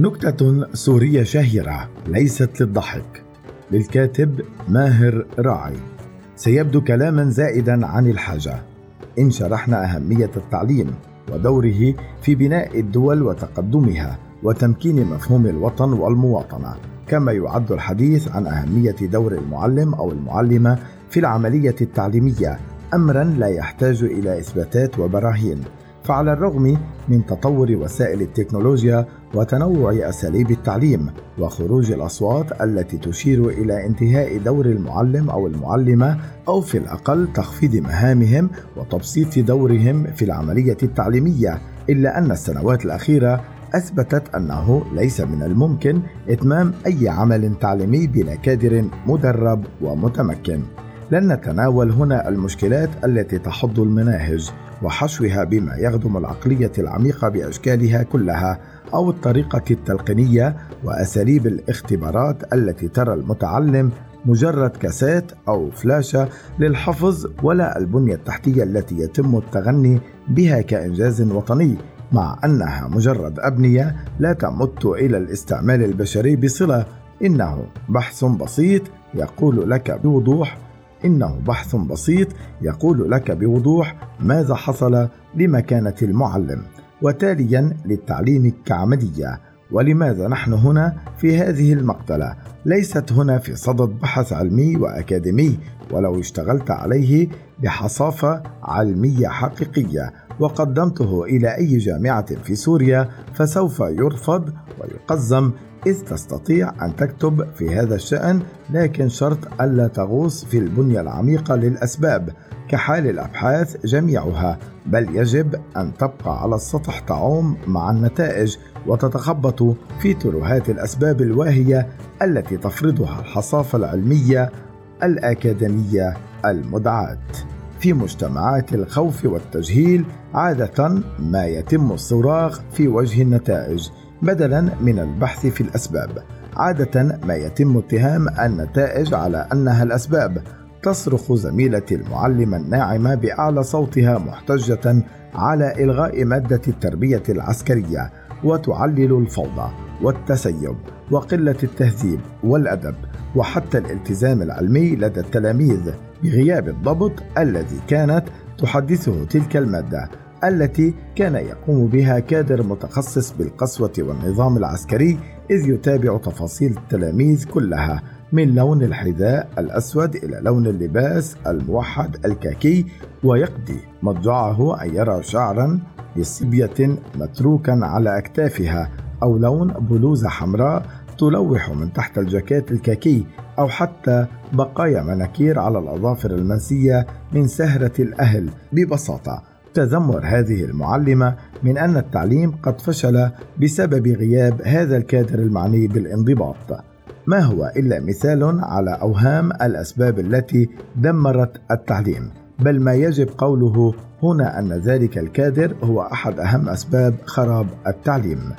نكتة سورية شهيرة ليست للضحك. للكاتب ماهر راعي. سيبدو كلاما زائدا عن الحاجة. إن شرحنا أهمية التعليم ودوره في بناء الدول وتقدمها وتمكين مفهوم الوطن والمواطنة. كما يعد الحديث عن أهمية دور المعلم أو المعلمة في العملية التعليمية أمرا لا يحتاج إلى إثباتات وبراهين. فعلى الرغم من تطور وسائل التكنولوجيا وتنوع أساليب التعليم وخروج الأصوات التي تشير إلى انتهاء دور المعلم أو المعلمة أو في الأقل تخفيض مهامهم وتبسيط دورهم في العملية التعليمية إلا أن السنوات الأخيرة أثبتت أنه ليس من الممكن إتمام أي عمل تعليمي بلا كادر مدرب ومتمكن. لن نتناول هنا المشكلات التي تحض المناهج. وحشوها بما يخدم العقلية العميقة بأشكالها كلها أو الطريقة التلقينية وأساليب الاختبارات التي ترى المتعلم مجرد كاسات أو فلاشة للحفظ ولا البنية التحتية التي يتم التغني بها كإنجاز وطني مع أنها مجرد أبنية لا تمت إلى الاستعمال البشري بصلة. إنه بحث بسيط يقول لك بوضوح إنه بحث بسيط يقول لك بوضوح ماذا حصل لمكانة المعلم وتاليا للتعليم كعمليه ولماذا نحن هنا في هذه المقتلة؟ ليست هنا في صدد بحث علمي وأكاديمي ولو اشتغلت عليه بحصافة علمية حقيقية وقدمته إلى أي جامعة في سوريا فسوف يرفض ويقزم إذ تستطيع أن تكتب في هذا الشأن لكن شرط ألا تغوص في البنية العميقة للأسباب كحال الأبحاث جميعها. بل يجب أن تبقى على السطح تعوم مع النتائج وتتخبط في ترهات الأسباب الواهية التي تفرضها الحصافة العلمية الأكاديمية المدعاة. في مجتمعات الخوف والتجهيل عادة ما يتم الصراخ في وجه النتائج. بدلا من البحث في الأسباب. عادة ما يتم اتهام النتائج على أنها الأسباب. تصرخ زميلة المعلمة الناعمة بأعلى صوتها محتجة على إلغاء مادة التربية العسكرية وتعلل الفوضى والتسيب وقلة التهذيب والأدب وحتى الالتزام العلمي لدى التلاميذ بغياب الضبط الذي كانت تحدثه تلك المادة. التي كان يقوم بها كادر متخصص بالقسوة والنظام العسكري إذ يتابع تفاصيل التلاميذ كلها من لون الحذاء الأسود إلى لون اللباس الموحد الكاكي ويقضي مضجعه أن يرى شعرا لصبية متروكا على أكتافها أو لون بلوزة حمراء تلوح من تحت الجاكيت الكاكي أو حتى بقايا مناكير على الأظافر المنسية من سهرة الأهل ببساطة تذمر هذه المعلمة من أن التعليم قد فشل بسبب غياب هذا الكادر المعني بالانضباط. ما هو إلا مثال على أوهام الأسباب التي دمرت التعليم بل ما يجب قوله هنا أن ذلك الكادر هو أحد أهم أسباب خراب التعليم.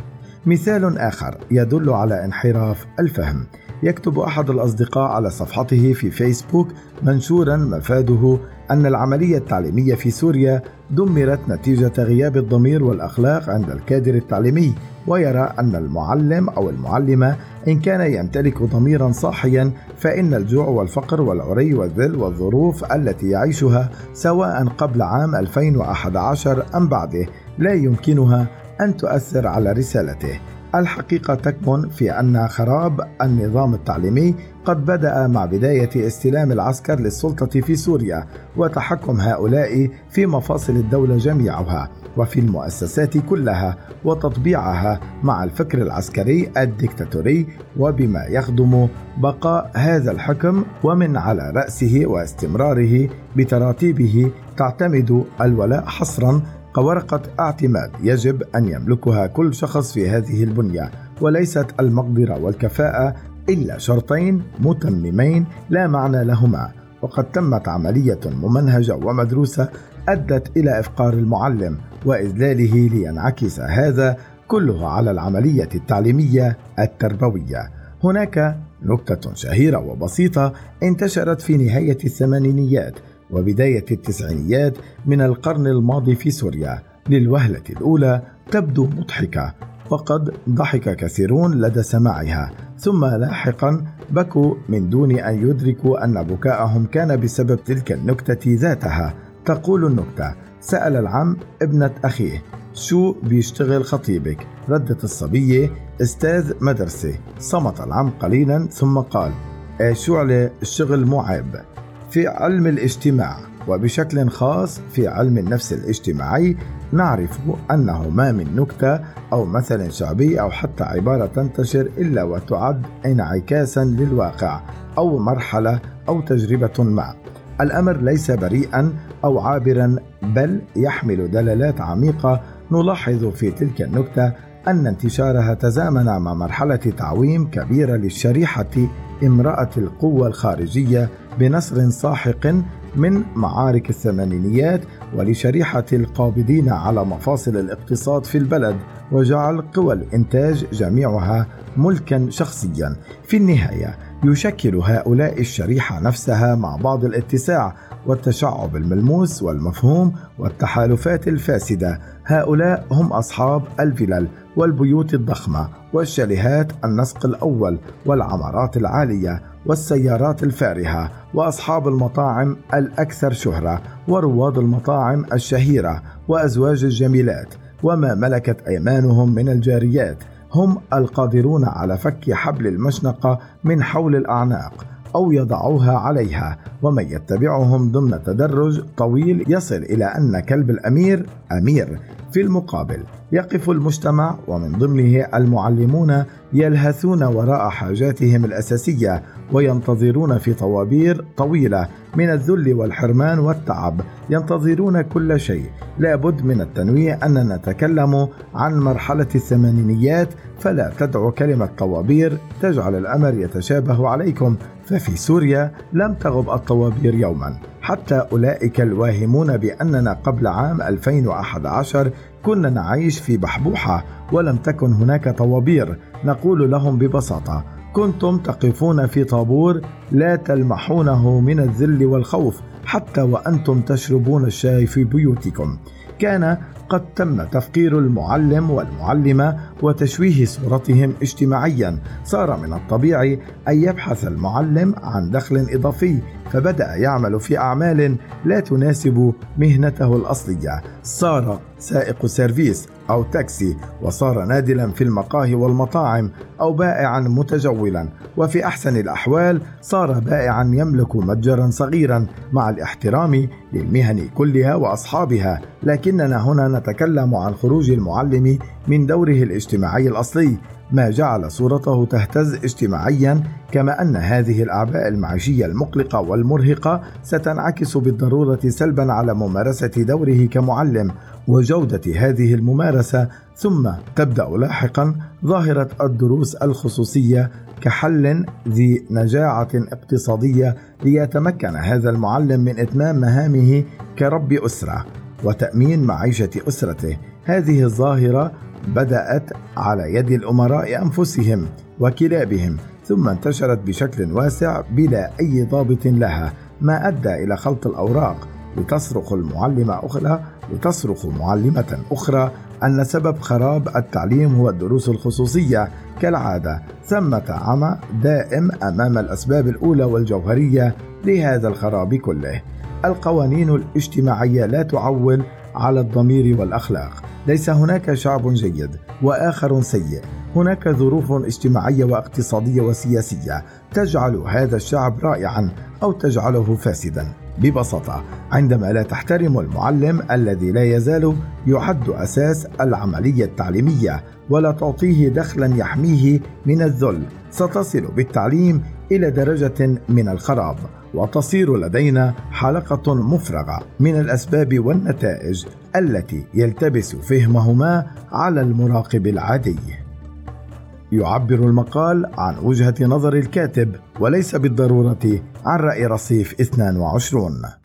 مثال آخر يدل على انحراف الفهم. يكتب أحد الأصدقاء على صفحته في فيسبوك منشورا مفاده أن العملية التعليمية في سوريا دمرت نتيجة غياب الضمير والأخلاق عند الكادر التعليمي ويرى أن المعلم أو المعلمة إن كان يمتلك ضميرا صاحيا فإن الجوع والفقر والعري والذل والظروف التي يعيشها سواء قبل عام 2011 أم بعده لا يمكنها أن تؤثر على رسالته. الحقيقة تكمن في أن خراب النظام التعليمي قد بدأ مع بداية استلام العسكر للسلطة في سوريا وتحكم هؤلاء في مفاصل الدولة جميعها وفي المؤسسات كلها وتطبيعها مع الفكر العسكري الدكتاتوري وبما يخدم بقاء هذا الحكم ومن على رأسه واستمراره بتراتيبه تعتمد الولاء حصرا كورقة اعتماد يجب أن يملكها كل شخص في هذه البنية وليست المقدرة والكفاءة إلا شرطين متممين لا معنى لهما. وقد تمت عملية ممنهجة ومدروسة أدت إلى إفقار المعلم وإذلاله لينعكس هذا كله على العملية التعليمية التربوية. هناك نكتة شهيرة وبسيطة انتشرت في نهاية الثمانينيات وبداية التسعينيات من القرن الماضي في سوريا. للوهلة الأولى تبدو مضحكة وقد ضحك كثيرون لدى سماعها. ثم لاحقا بكوا من دون أن يدركوا أن بكاءهم كان بسبب تلك النكتة ذاتها. تقول النكتة سأل العم ابنة أخيه شو بيشتغل خطيبك؟ ردت الصبية أستاذ مدرسة. صمت العم قليلا ثم قال إيه شو عليه؟ الشغل مو عيب. في علم الاجتماع وبشكل خاص في علم النفس الاجتماعي نعرف أنه ما من نكتة أو مثل شعبي أو حتى عبارة تنتشر إلا وتعد انعكاسا للواقع أو مرحلة أو تجربة ما. الأمر ليس بريئا أو عابرا بل يحمل دلالات عميقة نلاحظ في تلك النكتة أن انتشارها تزامن مع مرحلة تعويم كبيرة للشريحة امرأة القوة الخارجية بنصر ساحق من معارك الثمانينيات ولشريحة القابضين على مفاصل الاقتصاد في البلد وجعل قوى الإنتاج جميعها ملكا شخصيا. في النهاية يشكل هؤلاء الشريحة نفسها مع بعض الاتساع والتشعب الملموس والمفهوم والتحالفات الفاسدة. هؤلاء هم أصحاب الفلل والبيوت الضخمة والشاليهات النسق الأول والعمارات العالية والسيارات الفارهة وأصحاب المطاعم الأكثر شهرة ورواد المطاعم الشهيرة وأزواج الجميلات وما ملكت أيمانهم من الجاريات. هم القادرون على فك حبل المشنقة من حول الأعناق أو يضعوها عليها ومن يتبعهم ضمن تدرج طويل يصل إلى أن كلب الأمير أمير في المقابل. يقف المجتمع ومن ضمنه المعلمون يلهثون وراء حاجاتهم الأساسية وينتظرون في طوابير طويلة من الذل والحرمان والتعب. ينتظرون كل شيء. لابد من التنويه أننا نتكلم عن مرحلة الثمانينيات فلا تدعو كلمة طوابير. تجعل الأمر يتشابه عليكم. ففي سوريا لم تغب الطوابير يوما. حتى أولئك الواهمون بأننا قبل عام 2011 كنا نعيش في بحبوحة ولم تكن هناك طوابير. نقول لهم ببساطة كنتم تقفون في طابور لا تلمحونه من الذل والخوف حتى وأنتم تشربون الشاي في بيوتكم. كان قد تم تفقير المعلم والمعلمة وتشويه صورتهم اجتماعيا. صار من الطبيعي أن يبحث المعلم عن دخل إضافي فبدأ يعمل في أعمال لا تناسب مهنته الأصلية. صار سائق سيرفيس أو تاكسي وصار نادلا في المقاهي والمطاعم أو بائعا متجولا. وفي أحسن الأحوال صار بائعا يملك متجرا صغيرا مع الاحترام للمهن كلها وأصحابها. لكننا هنا نتكلم عن خروج المعلم من دوره الاجتماعي الأصلي. ما جعل صورته تهتز اجتماعيا كما أن هذه الأعباء المعيشية المقلقة والمرهقة ستنعكس بالضرورة سلبا على ممارسة دوره كمعلم وجودة هذه الممارسة. ثم تبدأ لاحقا ظاهرة الدروس الخصوصية كحل ذي نجاعة اقتصادية ليتمكن هذا المعلم من إتمام مهامه كرب أسرة وتأمين معيشة أسرته. هذه الظاهرة بدأت على يد الأمراء أنفسهم وكلابهم ثم انتشرت بشكل واسع بلا أي ضابط لها ما أدى إلى خلط الأوراق لتصرخ المعلمه أخرى لتصرخ معلمة أخرى أن سبب خراب التعليم هو الدروس الخصوصية. كالعادة ثمة عمى دائم أمام الأسباب الأولى والجوهرية لهذا الخراب كله. القوانين الاجتماعية لا تعول على الضمير والأخلاق. ليس هناك شعب جيد وآخر سيء. هناك ظروف اجتماعية واقتصادية وسياسية تجعل هذا الشعب رائعا أو تجعله فاسدا. ببساطة عندما لا تحترم المعلم الذي لا يزال يعد أساس العملية التعليمية ولا تعطيه دخلا يحميه من الذل ستصل بالتعليم إلى درجة من الخراب. وتصير لدينا حلقة مفرغة من الأسباب والنتائج التي يلتبس فهمهما على المراقب العادي. يعبر المقال عن وجهة نظر الكاتب وليس بالضرورة عن رأي رصيف 22